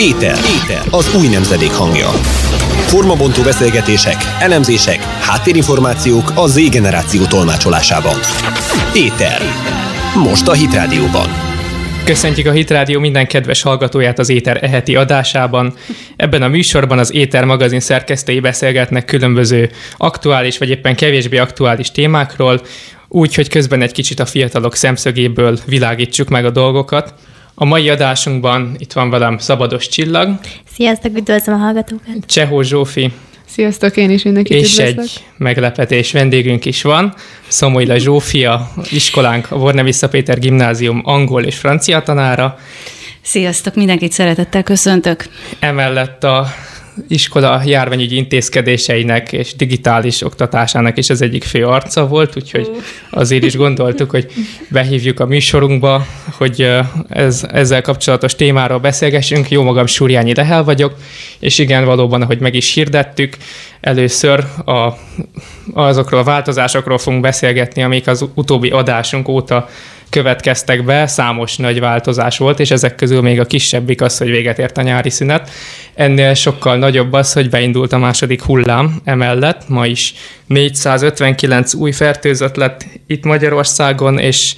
Éter. Éter. Az új nemzedék hangja. Formabontó beszélgetések, elemzések, háttérinformációk a Z generáció tolmácsolásában. Éter. Most a Hit Rádióban. Köszöntjük a Hit Rádió minden kedves hallgatóját az Éter eheti adásában. Ebben a műsorban az Éter magazin szerkesztői beszélgetnek különböző aktuális vagy éppen kevésbé aktuális témákról, úgy, hogy közben egy kicsit a fiatalok szemszögéből világítsuk meg a dolgokat. A mai adásunkban itt van velem Szabados Csillag. Sziasztok, üdvözlöm a hallgatókat. Csehó Zsófi. Sziasztok, én is mindenkit És üdvözlök. egy meglepetés vendégünk is van, Szomolyla Zsófia, iskolánk, a Vorne Vissza Péter Gimnázium angol és francia tanára. Sziasztok, mindenkit szeretettel köszöntök. Emellett a iskola járványügyi intézkedéseinek és digitális oktatásának is az egyik fő arca volt, úgyhogy azért is gondoltuk, hogy behívjuk a műsorunkba, hogy ez, ezzel kapcsolatos témáról beszélgessünk. Jó magam Súrjányi Lehel vagyok, és igen, valóban, ahogy meg is hirdettük, először a, azokról a változásokról fogunk beszélgetni, amik az utóbbi adásunk óta következtek be, számos nagy változás volt, és ezek közül még a kisebbik az, hogy véget ért a nyári szünet. Ennél sokkal nagyobb az, hogy beindult a második hullám emellett. Ma is 459 új fertőzött lett itt Magyarországon, és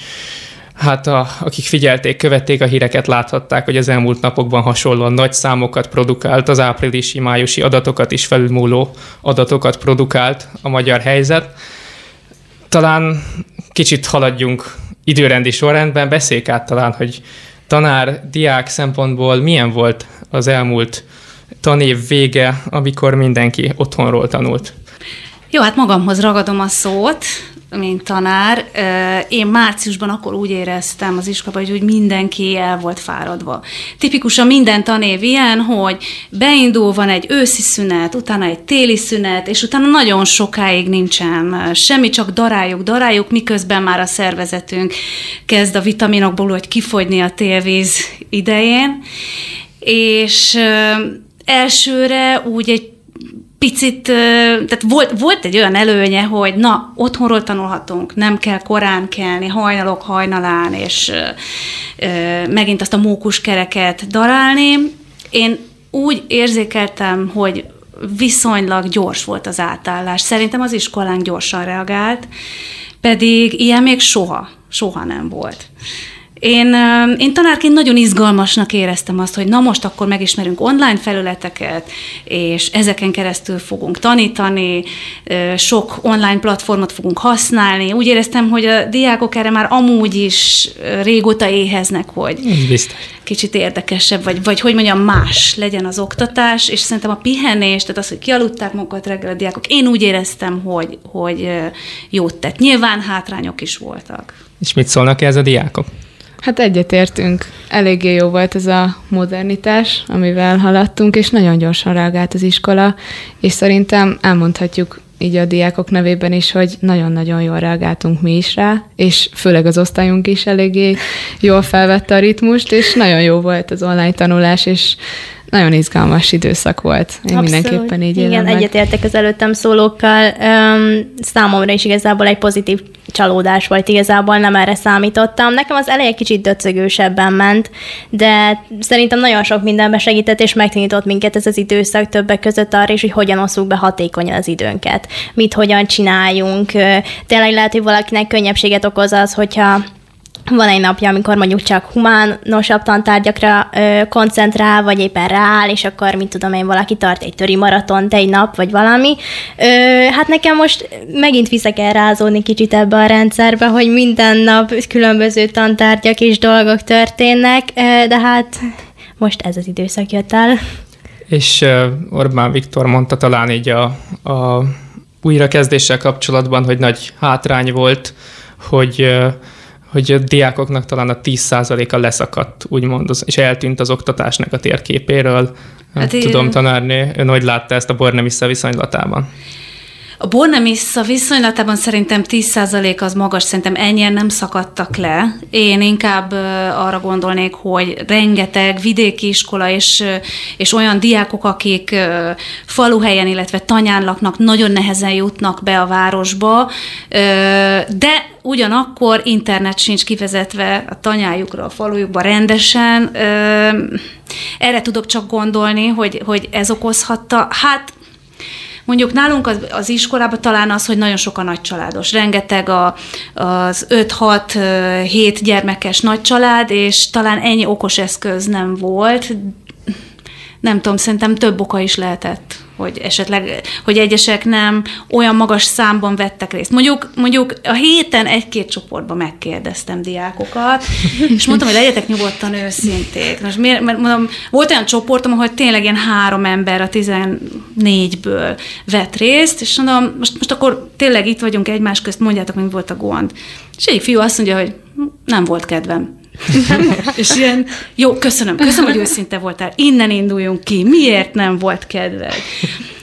Hát a, akik figyelték, követték a híreket, láthatták, hogy az elmúlt napokban hasonlóan nagy számokat produkált, az áprilisi, májusi adatokat is felülmúló adatokat produkált a magyar helyzet. Talán kicsit haladjunk időrendi sorrendben, beszéljük át talán, hogy tanár, diák szempontból milyen volt az elmúlt tanév vége, amikor mindenki otthonról tanult? Jó, hát magamhoz ragadom a szót, mint tanár. Én márciusban akkor úgy éreztem az iskolában, hogy mindenki el volt fáradva. Tipikusan minden tanév ilyen, hogy beindul, van egy őszi szünet, utána egy téli szünet, és utána nagyon sokáig nincsen semmi, csak daráljuk, daráljuk, miközben már a szervezetünk kezd a vitaminokból, hogy kifogyni a télvíz idején. És elsőre úgy egy picit, tehát volt, volt egy olyan előnye, hogy na, otthonról tanulhatunk, nem kell korán kelni, hajnalok hajnalán, és megint azt a mókus kereket darálni. Én úgy érzékeltem, hogy viszonylag gyors volt az átállás. Szerintem az iskolánk gyorsan reagált, pedig ilyen még soha, soha nem volt. Én, én tanárként nagyon izgalmasnak éreztem azt, hogy na most akkor megismerünk online felületeket, és ezeken keresztül fogunk tanítani, sok online platformot fogunk használni. Úgy éreztem, hogy a diákok erre már amúgy is régóta éheznek, hogy Biztos. kicsit érdekesebb, vagy, vagy hogy mondjam, más legyen az oktatás, és szerintem a pihenés, tehát az, hogy kialudták magukat reggel a diákok, én úgy éreztem, hogy, hogy jót tett. Nyilván hátrányok is voltak. És mit szólnak ez a diákok? Hát egyetértünk. Eléggé jó volt ez a modernitás, amivel haladtunk, és nagyon gyorsan reagált az iskola, és szerintem elmondhatjuk így a diákok nevében is, hogy nagyon-nagyon jól reagáltunk mi is rá, és főleg az osztályunk is eléggé jól felvette a ritmust, és nagyon jó volt az online tanulás, és nagyon izgalmas időszak volt. Én Abszolút. mindenképpen így Igen, meg. egyetértek az előttem szólókkal. Um, számomra is igazából egy pozitív csalódás volt, igazából nem erre számítottam. Nekem az eleje kicsit döcögősebben ment, de szerintem nagyon sok mindenbe segített, és megtanított minket ez az időszak többek között arra is, hogy hogyan osszuk be hatékonyan az időnket, mit hogyan csináljunk. Tényleg lehet, hogy valakinek könnyebbséget okoz az, hogyha van egy napja, amikor mondjuk csak humánosabb tantárgyakra ö, koncentrál, vagy éppen rááll, és akkor, mint tudom én, valaki tart egy töri maratont egy nap, vagy valami. Ö, hát nekem most megint vissza kell rázódni kicsit ebbe a rendszerbe, hogy minden nap különböző tantárgyak és dolgok történnek, ö, de hát most ez az időszak jött el. És uh, Orbán Viktor mondta talán így a, a újrakezdéssel kapcsolatban, hogy nagy hátrány volt, hogy uh, hogy a diákoknak talán a 10%-a leszakadt, úgymond, és eltűnt az oktatásnak a térképéről. Hát, tudom, tanárnő, ön hogy látta ezt a Bornemisza viszonylatában? A Bornemissa viszonylatában szerintem 10% az magas, szerintem ennyien nem szakadtak le. Én inkább arra gondolnék, hogy rengeteg vidéki iskola és, és olyan diákok, akik faluhelyen, illetve tanyán laknak, nagyon nehezen jutnak be a városba, de ugyanakkor internet sincs kivezetve a tanyájukra, a falujukba rendesen. Erre tudok csak gondolni, hogy, hogy ez okozhatta. Hát Mondjuk nálunk az, az iskolában talán az, hogy nagyon sok a nagycsaládos. Rengeteg a, az 5-6-7 gyermekes nagycsalád, és talán ennyi okos eszköz nem volt. Nem tudom, szerintem több oka is lehetett hogy esetleg, hogy egyesek nem olyan magas számban vettek részt. Mondjuk, mondjuk a héten egy-két csoportban megkérdeztem diákokat, és mondtam, hogy legyetek nyugodtan őszinték. Most miért, mert mondom, volt olyan csoportom, ahol tényleg ilyen három ember a 14-ből vett részt, és mondom, most, most akkor tényleg itt vagyunk egymás közt, mondjátok, mi volt a gond. És egyik fiú azt mondja, hogy nem volt kedvem. és ilyen, jó, köszönöm, köszönöm, hogy őszinte voltál, innen induljunk ki, miért nem volt kedved?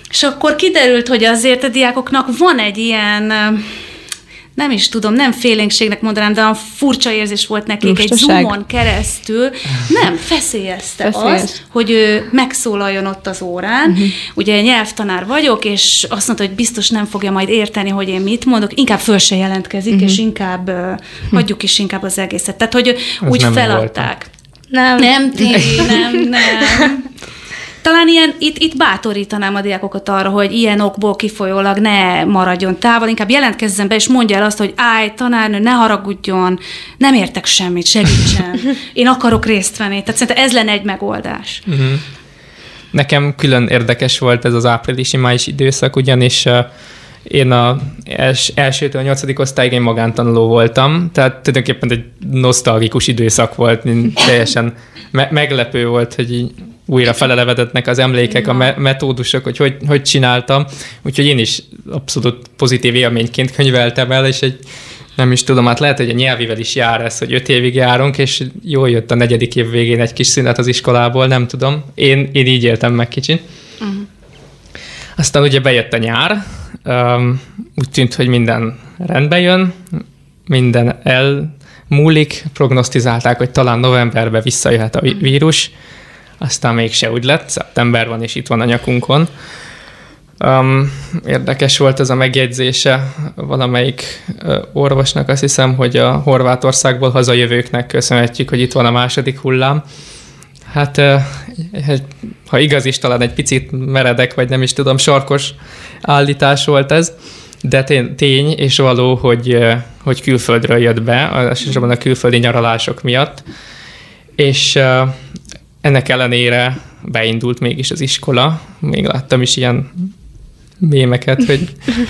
És akkor kiderült, hogy azért a diákoknak van egy ilyen nem is tudom, nem félénkségnek mondanám, de a furcsa érzés volt nekik Lustaság. egy zoomon keresztül, nem, feszélyezte Feszélyes. az, hogy ő megszólaljon ott az órán. Uh-huh. Ugye nyelvtanár vagyok, és azt mondta, hogy biztos nem fogja majd érteni, hogy én mit mondok, inkább föl se jelentkezik, uh-huh. és inkább uh, hagyjuk is inkább az egészet. Tehát, hogy Ez úgy feladták. Nem. Nem, ti, nem, nem talán ilyen, itt, itt bátorítanám a diákokat arra, hogy ilyen okból kifolyólag ne maradjon távol, inkább jelentkezzen be, és mondja el azt, hogy állj, tanárnő, ne haragudjon, nem értek semmit, segítsen, én akarok részt venni. Tehát szerintem ez lenne egy megoldás. Uh-huh. Nekem külön érdekes volt ez az áprilisi-május időszak, ugyanis én a els, elsőtől a nyolcadik osztályig én magántanuló voltam, tehát tulajdonképpen egy nosztalgikus időszak volt, teljesen me- meglepő volt, hogy így újra felelevedetnek az emlékek, a me- metódusok, hogy, hogy hogy csináltam. Úgyhogy én is abszolút pozitív élményként könyveltem el, és egy nem is tudom, hát lehet, hogy a nyelvivel is jár ez, hogy öt évig járunk, és jól jött a negyedik év végén egy kis szünet az iskolából, nem tudom. Én, én így éltem meg kicsit. Uh-huh. Aztán ugye bejött a nyár, um, úgy tűnt, hogy minden rendbe jön, minden elmúlik, prognosztizálták, hogy talán novemberben visszajöhet a vírus, aztán mégse úgy lett, szeptember van, és itt van a nyakunkon. Um, érdekes volt ez a megjegyzése valamelyik uh, orvosnak, azt hiszem, hogy a Horvátországból hazajövőknek köszönhetjük, hogy itt van a második hullám. Hát, uh, ha igaz is, talán egy picit meredek, vagy nem is tudom, sarkos állítás volt ez, de tény és való, hogy, uh, hogy külföldről jött be, elsősorban a külföldi nyaralások miatt, és ennek ellenére beindult mégis az iskola. Még láttam is ilyen mémeket, hogy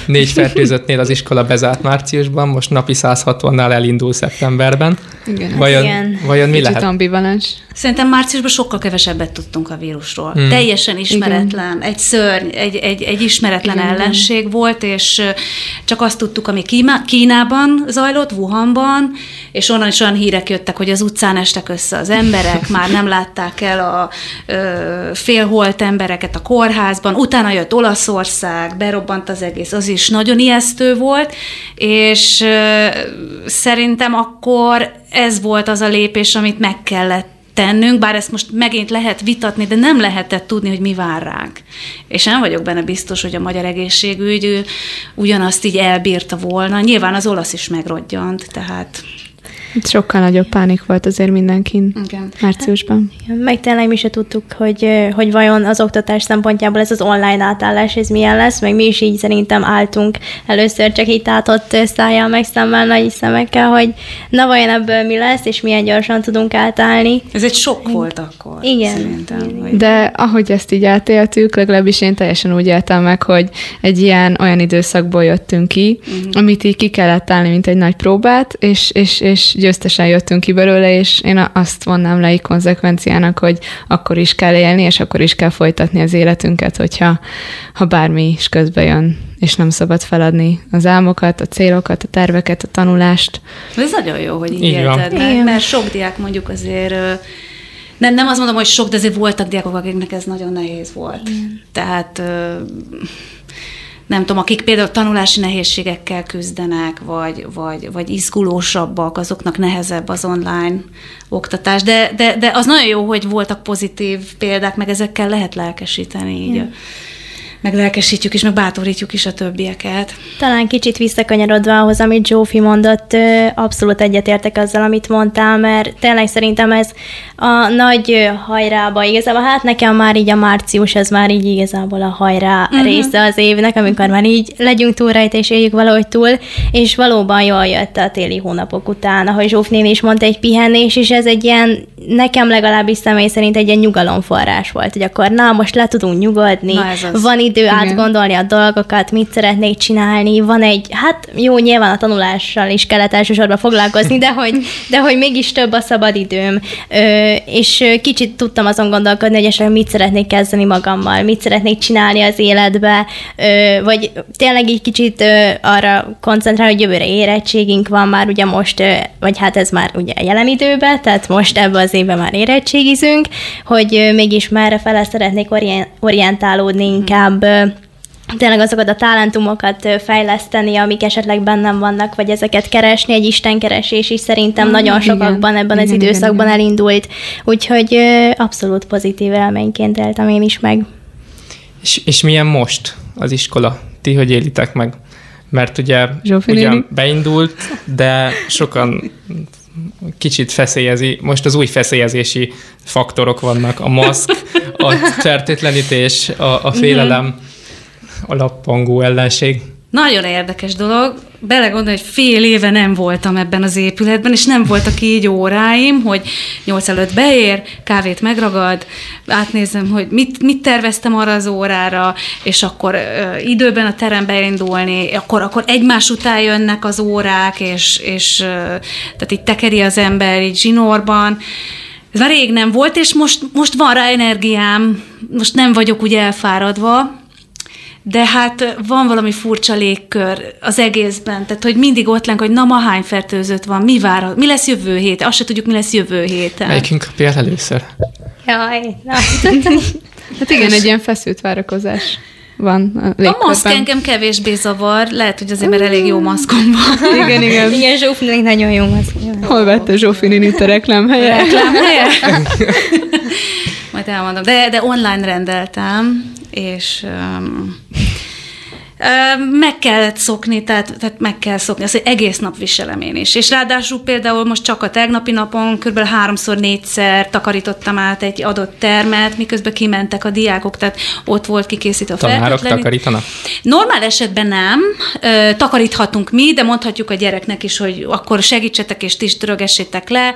négy fertőzöttnél az iskola bezárt márciusban, most napi 160-nál elindul szeptemberben. Igen. Vajon, Igen. vajon mi Kicsit lehet? ambivalens. Szerintem márciusban sokkal kevesebbet tudtunk a vírusról. Hmm. Teljesen ismeretlen, Igen. egy szörny, egy, egy, egy ismeretlen Igen. ellenség volt, és csak azt tudtuk, ami Kínában zajlott, Wuhanban, és onnan is olyan hírek jöttek, hogy az utcán estek össze az emberek, már nem látták el a ö, félholt embereket a kórházban, utána jött Olaszország, berobbant az egész, az is nagyon ijesztő volt, és szerintem akkor ez volt az a lépés, amit meg kellett tennünk, bár ezt most megint lehet vitatni, de nem lehetett tudni, hogy mi vár ránk. És nem vagyok benne biztos, hogy a magyar egészségügy ugyanazt így elbírta volna. Nyilván az olasz is megrodjant, tehát sokkal nagyobb pánik volt azért mindenkin Igen. márciusban. Igen, meg tényleg mi se tudtuk, hogy, hogy vajon az oktatás szempontjából ez az online átállás, ez milyen lesz, meg mi is így szerintem álltunk először csak itt átott szájjal, meg szemmel, nagy szemekkel, hogy na vajon ebből mi lesz, és milyen gyorsan tudunk átállni. Ez egy sok volt akkor. Igen. Szerintem, hogy... De ahogy ezt így átéltük, legalábbis én teljesen úgy éltem meg, hogy egy ilyen olyan időszakból jöttünk ki, uh-huh. amit így ki kellett állni, mint egy nagy próbát, és, és, és győztesen jöttünk ki belőle, és én azt vonnám le egy konzekvenciának, hogy akkor is kell élni, és akkor is kell folytatni az életünket, hogyha ha bármi is közbe jön, és nem szabad feladni az álmokat, a célokat, a terveket, a tanulást. Ez nagyon jó, hogy így, így élted, mert, mert sok diák mondjuk azért nem, nem azt mondom, hogy sok, de azért voltak diákok, akiknek ez nagyon nehéz volt. Igen. Tehát nem tudom, akik például tanulási nehézségekkel küzdenek, vagy, vagy, vagy izgulósabbak, azoknak nehezebb az online oktatás. De, de, de az nagyon jó, hogy voltak pozitív példák, meg ezekkel lehet lelkesíteni így. Ja meg lelkesítjük is, meg bátorítjuk is a többieket. Talán kicsit visszakanyarodva ahhoz, amit Zsófi mondott, abszolút egyetértek azzal, amit mondtál, mert tényleg szerintem ez a nagy hajrába igazából, hát nekem már így a március, ez már így igazából a hajrá uh-huh. része az évnek, amikor már így legyünk túl rajta, és éljük valahogy túl, és valóban jól jött a téli hónapok után, ahogy Zsófnén is mondta, egy pihenés, és ez egy ilyen, nekem legalábbis személy szerint egy ilyen nyugalomforrás volt, hogy akkor na, most le tudunk nyugodni, van idő Igen. átgondolni a dolgokat, mit szeretnék csinálni, van egy, hát jó, nyilván a tanulással is kellett elsősorban foglalkozni, de hogy, de hogy mégis több a szabadidőm, ö, és kicsit tudtam azon gondolkodni, hogy esetleg mit szeretnék kezdeni magammal, mit szeretnék csinálni az életbe, ö, vagy tényleg egy kicsit ö, arra koncentrálni, hogy jövőre érettségünk van már ugye most, ö, vagy hát ez már ugye jelen időben, tehát most ebben az évben már érettségizünk, hogy mégis merre fele szeretnék orientálódni inkább tényleg azokat a talentumokat fejleszteni, amik esetleg bennem vannak, vagy ezeket keresni, egy istenkeresés is szerintem mm, nagyon igen, sokakban ebben igen, az időszakban igen, elindult, úgyhogy abszolút pozitív élményként éltem én is meg. És, és milyen most az iskola? Ti hogy élitek meg? Mert ugye Zsófi ugyan beindult, de sokan kicsit feszélyezi, most az új feszélyezési faktorok vannak, a maszk, a fertőtlenítés, a, a félelem, a lappangó ellenség. Nagyon érdekes dolog. Belegondolni, hogy fél éve nem voltam ebben az épületben, és nem voltak így óráim, hogy nyolc előtt beér, kávét megragad, átnézem, hogy mit, mit terveztem arra az órára, és akkor ö, időben a terembe indulni, akkor, akkor egymás után jönnek az órák, és, és ö, tehát így tekeri az ember így zsinórban. Ez már rég nem volt, és most, most van rá energiám, most nem vagyok úgy elfáradva, de hát van valami furcsa légkör az egészben, tehát hogy mindig ott lenk, hogy na ma hány fertőzött van, mi vár, mi lesz jövő hét, azt se tudjuk, mi lesz jövő héten. Melyikünk kapja el először? Jaj, na. hát igen, egy ilyen feszült várakozás van a A maszk engem kevésbé zavar, lehet, hogy azért, mert elég jó maszkom van. igen, igen. Igen, Zsófinek nagyon jó maszk. Hol vette Zsófi Ninit a reklámhelye? Reklámhelye? Majd elmondom. De, de online rendeltem, és um, meg kellett szokni, tehát, tehát meg kell szokni, azt egész nap viselem én is. És ráadásul például most csak a tegnapi napon kb. háromszor, négyszer takarítottam át egy adott termet, miközben kimentek a diákok, tehát ott volt kikészítve a Tanárok takarítanak? Normál esetben nem, takaríthatunk mi, de mondhatjuk a gyereknek is, hogy akkor segítsetek és ti is le,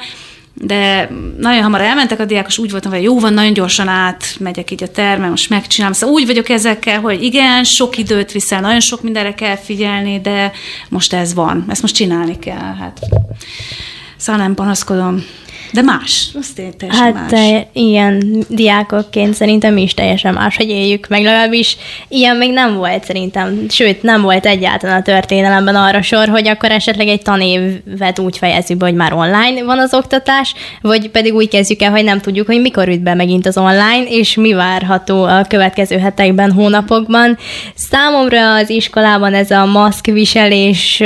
de nagyon hamar elmentek a diákos, úgy voltam, hogy jó van, nagyon gyorsan át megyek így a termen, most megcsinálom. Szóval úgy vagyok ezekkel, hogy igen, sok időt viszel, nagyon sok mindenre kell figyelni, de most ez van, ezt most csinálni kell. Hát. Szóval nem panaszkodom. De más, azt én teljesen hát, más. Hát ilyen diákokként szerintem mi is teljesen más, hogy éljük meg, legalábbis ilyen még nem volt szerintem, sőt nem volt egyáltalán a történelemben arra sor, hogy akkor esetleg egy tanévet úgy fejezzük be, hogy már online van az oktatás, vagy pedig úgy kezdjük el, hogy nem tudjuk, hogy mikor üt be megint az online, és mi várható a következő hetekben, hónapokban. Számomra az iskolában ez a maszkviselés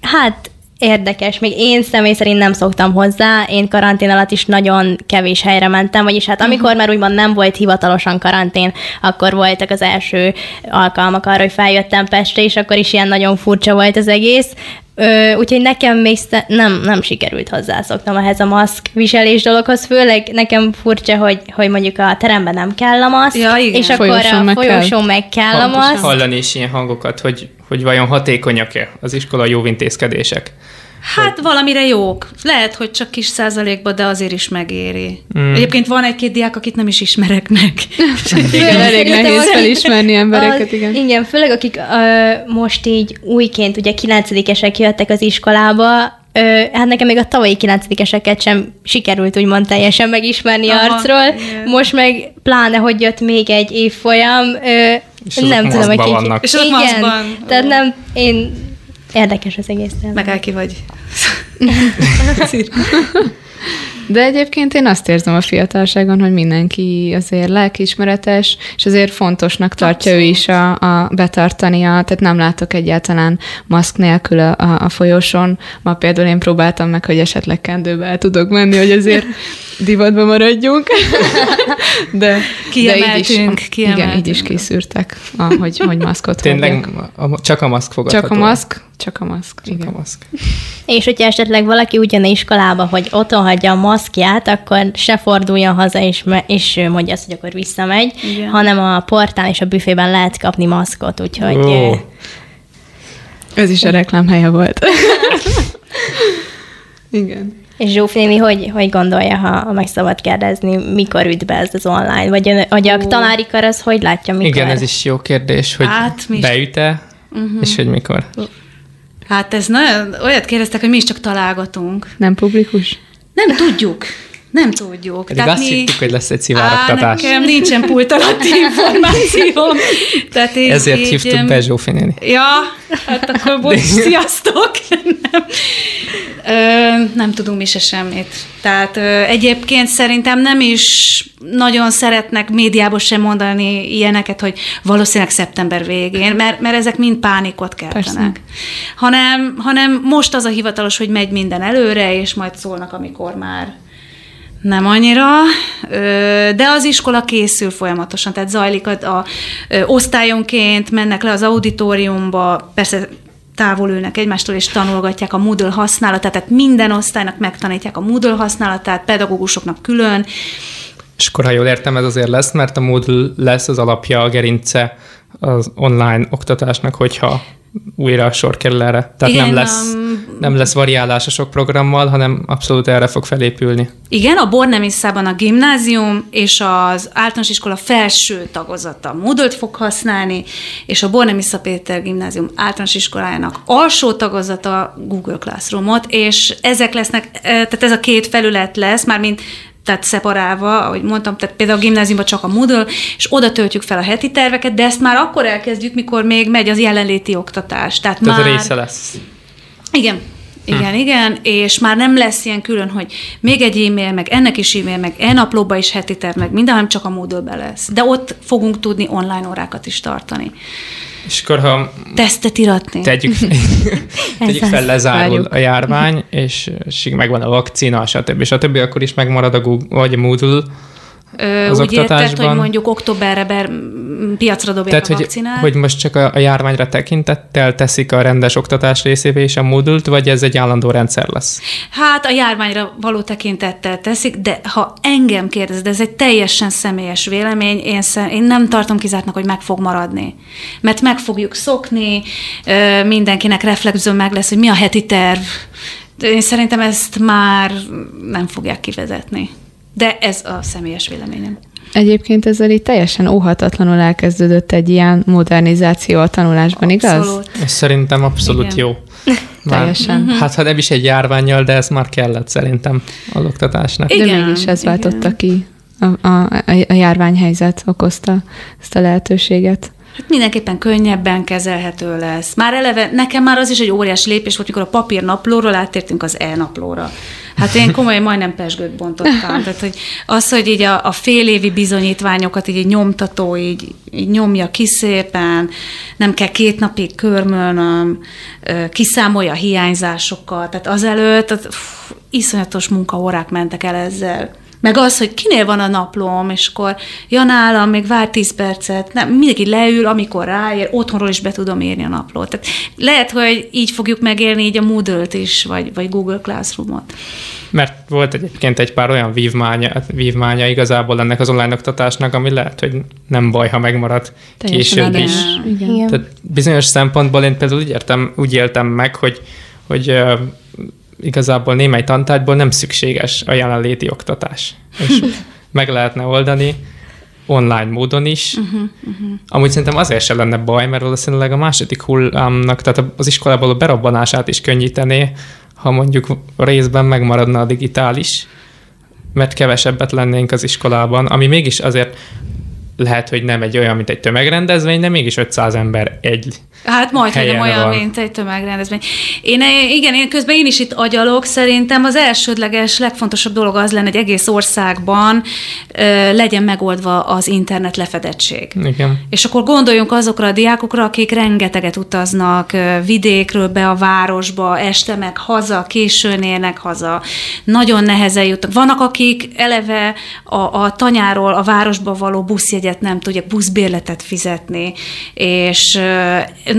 hát érdekes. Még én személy szerint nem szoktam hozzá. Én karantén alatt is nagyon kevés helyre mentem, vagyis hát amikor uh-huh. már úgymond nem volt hivatalosan karantén, akkor voltak az első alkalmak arra, hogy feljöttem Pestre, és akkor is ilyen nagyon furcsa volt az egész. Ö, úgyhogy nekem még nem, nem sikerült hozzászoknom ehhez a maszk viselés dologhoz, főleg nekem furcsa, hogy, hogy mondjuk a teremben nem kell a maszk, ja, igen. és akkor folyosón a meg folyosón kell. meg kell a maszk. Hallani is ilyen hangokat, hogy, hogy vajon hatékonyak-e az iskola jó intézkedések. Hát hogy... valamire jók. Lehet, hogy csak kis százalékban, de azért is megéri. Mm. Egyébként van egy-két diák, akit nem is ismerek meg. igen, elég nehéz felismerni embereket, igen. Igen, főleg akik uh, most így újként, ugye kilencedikesek jöttek az iskolába, Ö, hát nekem még a tavalyi kilencedikeseket sem sikerült úgymond teljesen megismerni Aha, arcról. Igen. Most meg pláne, hogy jött még egy évfolyam, ö, és nem tudom, hogy ki... Vannak. És igen, maszkban. tehát nem, én Érdekes az egész. Meg el ki vagy. De egyébként én azt érzem a fiatalságon, hogy mindenki azért lelkiismeretes, és azért fontosnak tartja Abszolút. ő is a, a betartani, a, tehát nem látok egyáltalán maszk nélkül a, a, a folyosón. Ma például én próbáltam meg, hogy esetleg kendőbe el tudok menni, hogy azért divatba maradjunk. De, de így is, igen, így is kiszűrtek, a, hogy, maszkot Tényleg a, csak a maszk fogadható. Csak a maszk, csak a maszk. Csak igen. a maszk. És hogyha esetleg valaki ugyan iskolába, hogy otthon hagyja a maszkját, akkor se forduljon haza, és, és mondja azt, hogy akkor visszamegy, igen. hanem a portán és a büfében lehet kapni maszkot, úgyhogy... Oh. Ez is a reklámhelye volt. igen. És Zsófi hogy, hogy gondolja, ha meg szabad kérdezni, mikor üt be ez az online? Vagy, vagy a tanári kar az hogy látja, mikor? Igen, ez is jó kérdés, hogy hát, beüt-e, uh-huh. és hogy mikor. Hát ez nagyon, olyat kérdeztek, hogy mi is csak találgatunk. Nem publikus? Nem tudjuk. Nem tudjuk. Pedig Tehát azt mi... hittük, hogy lesz egy szivárogtatás. Á, nekem nincsen pult alatti információ. Tehát így, Ezért így, hívtuk be Zsófi néni. Ja, hát akkor bocs, sziasztok. nem. Ö, nem tudunk mi se semmit. Tehát ö, egyébként szerintem nem is nagyon szeretnek médiából sem mondani ilyeneket, hogy valószínűleg szeptember végén, mert, mert ezek mind pánikot keltenek. Hanem, hanem most az a hivatalos, hogy megy minden előre, és majd szólnak, amikor már nem annyira, de az iskola készül folyamatosan, tehát zajlik a, a osztályonként, mennek le az auditoriumba, persze távol ülnek egymástól, és tanulgatják a Moodle használatát, tehát minden osztálynak megtanítják a Moodle használatát, pedagógusoknak külön. És akkor, ha jól értem, ez azért lesz, mert a Moodle lesz az alapja, a gerince az online oktatásnak, hogyha újra sor kerül erre. Tehát Igen, nem, lesz, um, nem lesz variálás a sok programmal, hanem abszolút erre fog felépülni. Igen, a Bornemisszában a gimnázium és az általános iskola felső tagozata moodle fog használni, és a Bornemissza Péter gimnázium általános iskolájának alsó tagozata Google Classroomot, és ezek lesznek, eh, tehát ez a két felület lesz, már mint tehát szeparálva, ahogy mondtam, tehát például a gimnáziumban csak a Moodle, és oda töltjük fel a heti terveket, de ezt már akkor elkezdjük, mikor még megy az jelenléti oktatás. Tehát, tehát már... része lesz. Igen, igen, hm. igen, és már nem lesz ilyen külön, hogy még egy e-mail, meg ennek is e-mail, meg e-naplóba is heti terv, meg minden, hanem csak a moodle lesz. De ott fogunk tudni online órákat is tartani. És akkor, ha tesztet iratni. Tegyük, tegyük fel, lezárul a járvány, és, és megvan a vakcina, stb. stb. akkor is megmarad a Google, vagy a Moodle, az úgy érted, hogy mondjuk októberre ber, piacra dobják Tehát, a vakcinát? Hogy, hogy most csak a, a járványra tekintettel teszik a rendes oktatás részévé és a moodle vagy ez egy állandó rendszer lesz? Hát a járványra való tekintettel teszik, de ha engem kérdez, de ez egy teljesen személyes vélemény, én, szem, én nem tartom kizártnak, hogy meg fog maradni. Mert meg fogjuk szokni, mindenkinek reflexző meg lesz, hogy mi a heti terv. Én szerintem ezt már nem fogják kivezetni. De ez a személyes véleményem. Egyébként ezzel így teljesen óhatatlanul elkezdődött egy ilyen modernizáció a tanulásban, abszolút. igaz? Ez szerintem abszolút Igen. jó. Már, teljesen. Mhm. Hát ha nem is egy járványjal, de ez már kellett szerintem az oktatásnak. Igen, de mégis ez váltotta ki. A, a, a járványhelyzet okozta ezt a lehetőséget. Hát mindenképpen könnyebben kezelhető lesz. Már eleve, nekem már az is egy óriás lépés volt, mikor a papír naplóról áttértünk az e-naplóra. Hát én komolyan majdnem pesgőt bontottam. Tehát, hogy az, hogy így a, a fél évi bizonyítványokat így egy nyomtató így, így nyomja ki szépen, nem kell két napig körmölnöm, kiszámolja a hiányzásokat. Tehát azelőtt tehát, pff, iszonyatos munkaórák mentek el ezzel. Meg az, hogy kinél van a naplóm, és akkor ja nálam, még vár 10 percet, nem, mindenki leül, amikor ráér, otthonról is be tudom írni a naplót. Tehát lehet, hogy így fogjuk megélni így a Moodle-t is, vagy, vagy Google Classroom-ot. Mert volt egyébként egy pár olyan vívmánya, vívmánya igazából ennek az online oktatásnak, ami lehet, hogy nem baj, ha megmarad Teljesen később is. Igen. Tehát bizonyos szempontból én például úgy, értem, úgy éltem meg, hogy, hogy igazából némely tantárgyból nem szükséges a jelenléti oktatás. És meg lehetne oldani online módon is. Uh-huh, uh-huh. Amúgy szerintem azért sem lenne baj, mert valószínűleg a második hullámnak, tehát az iskolából a berobbanását is könnyítené, ha mondjuk részben megmaradna a digitális, mert kevesebbet lennénk az iskolában, ami mégis azért lehet, hogy nem egy olyan, mint egy tömegrendezvény, de mégis 500 ember egy Hát majd, hogy helyen olyan, van. mint egy tömegrendezvény. Én, igen, én közben én is itt agyalok, szerintem az elsődleges, legfontosabb dolog az lenne, hogy egész országban ö, legyen megoldva az internet lefedettség. Igen. És akkor gondoljunk azokra a diákokra, akik rengeteget utaznak ö, vidékről be a városba, este meg haza, későn érnek haza, nagyon nehezen jutnak. Vannak, akik eleve a, a tanyáról a városba való buszjegyet nem tudják, buszbérletet fizetni, és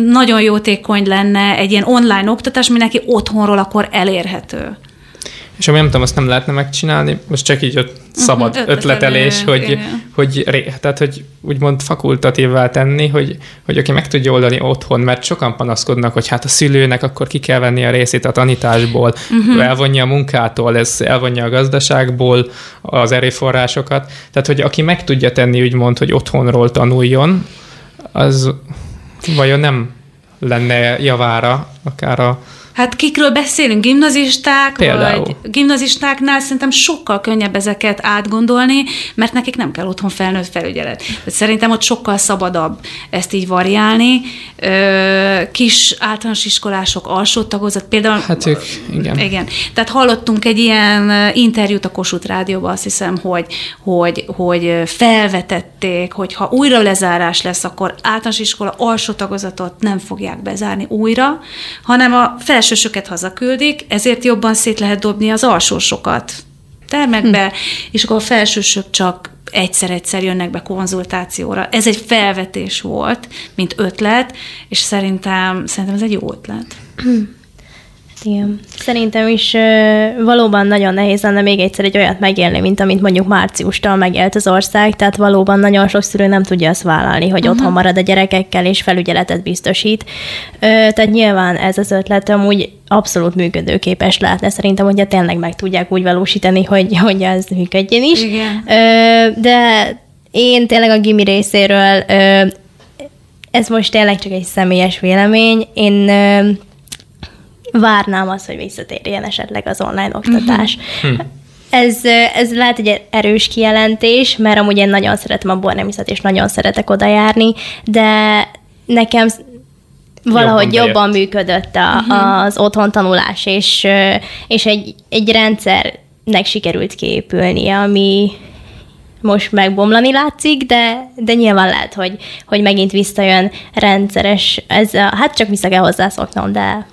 nagyon jótékony lenne egy ilyen online oktatás, ami neki otthonról akkor elérhető. És ami nem tudom, azt nem lehetne megcsinálni, most csak így ott szabad ötletelő, ötletelés, hogy, igen. hogy, ré- tehát, hogy úgymond fakultatívvá tenni, hogy, hogy aki meg tudja oldani otthon, mert sokan panaszkodnak, hogy hát a szülőnek akkor ki kell venni a részét a tanításból, uh-huh. elvonja a munkától, ez elvonja a gazdaságból az erőforrásokat. Tehát, hogy aki meg tudja tenni, úgymond, hogy otthonról tanuljon, az vajon nem lenne javára akár a Hát kikről beszélünk? Gimnazisták? Például. Vagy gimnazistáknál szerintem sokkal könnyebb ezeket átgondolni, mert nekik nem kell otthon felnőtt felügyelet. Szerintem ott sokkal szabadabb ezt így variálni. Kis általános iskolások, alsó tagozat, például... Hát ők, igen. Igen. Tehát hallottunk egy ilyen interjút a Kossuth Rádióban, azt hiszem, hogy, hogy, hogy felvetették, hogy ha újra lezárás lesz, akkor általános iskola alsó tagozatot nem fogják bezárni újra, hanem a felsősöket hazaküldik, ezért jobban szét lehet dobni az alsósokat termekbe, hm. és akkor a felsősök csak egyszer-egyszer jönnek be konzultációra. Ez egy felvetés volt, mint ötlet, és szerintem, szerintem ez egy jó ötlet. Igen. Szerintem is ö, valóban nagyon nehéz lenne még egyszer egy olyat megélni, mint amit mondjuk márciustól megélt az ország, tehát valóban nagyon sok szülő nem tudja azt vállalni, hogy uh-huh. otthon marad a gyerekekkel és felügyeletet biztosít. Ö, tehát nyilván ez az ötlet amúgy abszolút működőképes lehetne szerintem, hogyha tényleg meg tudják úgy valósítani, hogy, hogy ez működjön is. Igen. Ö, de én tényleg a gimi részéről ö, ez most tényleg csak egy személyes vélemény. Én ö, várnám azt, hogy visszatérjen esetleg az online oktatás. Uh-huh. Ez, ez lehet egy erős kijelentés, mert amúgy én nagyon szeretem a bornemiszet, és nagyon szeretek oda járni, de nekem valahogy Jobban jobban, működött a, uh-huh. az otthon tanulás, és, és egy, egy rendszernek sikerült kiépülnie, ami most megbomlani látszik, de, de nyilván lehet, hogy, hogy megint visszajön rendszeres, ez a, hát csak vissza kell hozzászoknom, de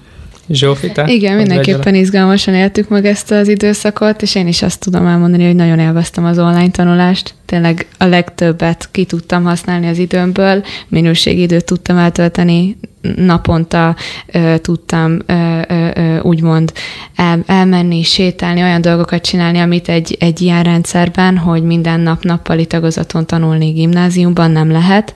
Zsófi, te? Igen, mindenképpen izgalmasan éltük meg ezt az időszakot, és én is azt tudom elmondani, hogy nagyon élveztem az online tanulást. Tényleg a legtöbbet ki tudtam használni az időmből, minőségi időt tudtam eltölteni, naponta ö, tudtam ö, ö, ö, úgymond el, elmenni, sétálni, olyan dolgokat csinálni, amit egy, egy ilyen rendszerben, hogy minden nap nappali tagozaton tanulni gimnáziumban nem lehet.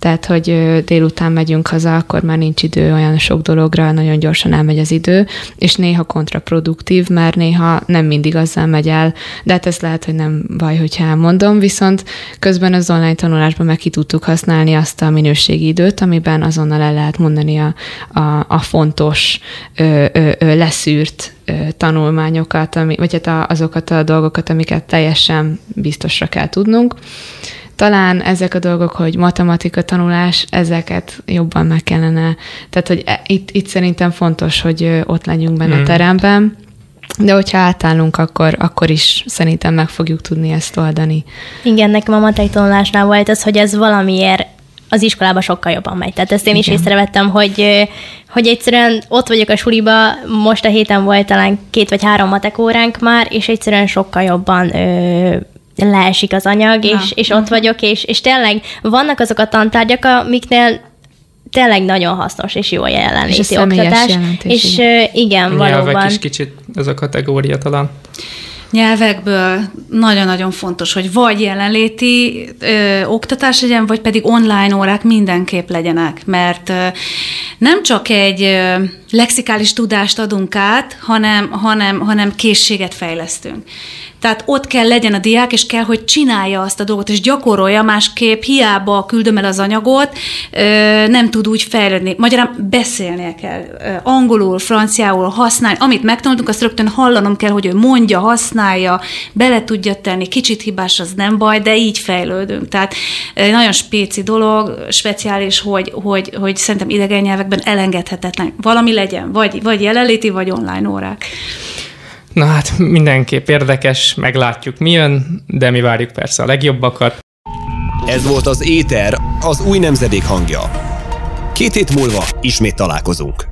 Tehát, hogy délután megyünk haza, akkor már nincs idő olyan sok dologra, nagyon gyorsan elmegy az idő, és néha kontraproduktív, mert néha nem mindig azzal megy el, de hát ez lehet, hogy nem baj, hogyha elmondom, viszont közben az online tanulásban meg ki tudtuk használni azt a minőségi időt, amiben azonnal el lehet mondani a, a, a fontos, ö, ö, ö, leszűrt tanulmányokat, ami, vagy hát a, azokat a dolgokat, amiket teljesen biztosra kell tudnunk. Talán ezek a dolgok, hogy matematika tanulás, ezeket jobban meg kellene, tehát hogy e- itt, itt szerintem fontos, hogy ott legyünk benne Hmm. a teremben, de hogyha átállunk, akkor, akkor is szerintem meg fogjuk tudni ezt oldani. Igen, nekem a matek tanulásnál volt az, hogy ez valamiért az iskolába sokkal jobban megy. Tehát ezt én is Igen. észrevettem, hogy, hogy egyszerűen ott vagyok a suliba, most a héten volt talán két vagy három matek óránk már, és egyszerűen sokkal jobban ö, leesik az anyag, Na. és, és ott vagyok, és, és tényleg vannak azok a tantárgyak, amiknél tényleg nagyon hasznos és jó a És a jelenléti oktatás. jelentés, és igen. igen, Nyelvek valóban. is kicsit ez a kategória talán. Nyelvekből nagyon-nagyon fontos, hogy vagy jelenléti ö, oktatás legyen, vagy pedig online órák mindenképp legyenek, mert ö, nem csak egy ö, lexikális tudást adunk át, hanem, hanem, hanem készséget fejlesztünk. Tehát ott kell legyen a diák, és kell, hogy csinálja azt a dolgot, és gyakorolja, másképp hiába küldöm el az anyagot, nem tud úgy fejlődni. Magyarán beszélnie kell. Angolul, franciául használni. Amit megtanultunk, azt rögtön hallanom kell, hogy ő mondja, használja, bele tudja tenni. Kicsit hibás, az nem baj, de így fejlődünk. Tehát nagyon spéci dolog, speciális, hogy, hogy, hogy szerintem idegen nyelvekben elengedhetetlen. Valami legyen, vagy, vagy jelenléti, vagy online órák. Na hát mindenképp érdekes, meglátjuk mi jön, de mi várjuk persze a legjobbakat. Ez volt az Éter, az új nemzedék hangja. Két hét múlva ismét találkozunk.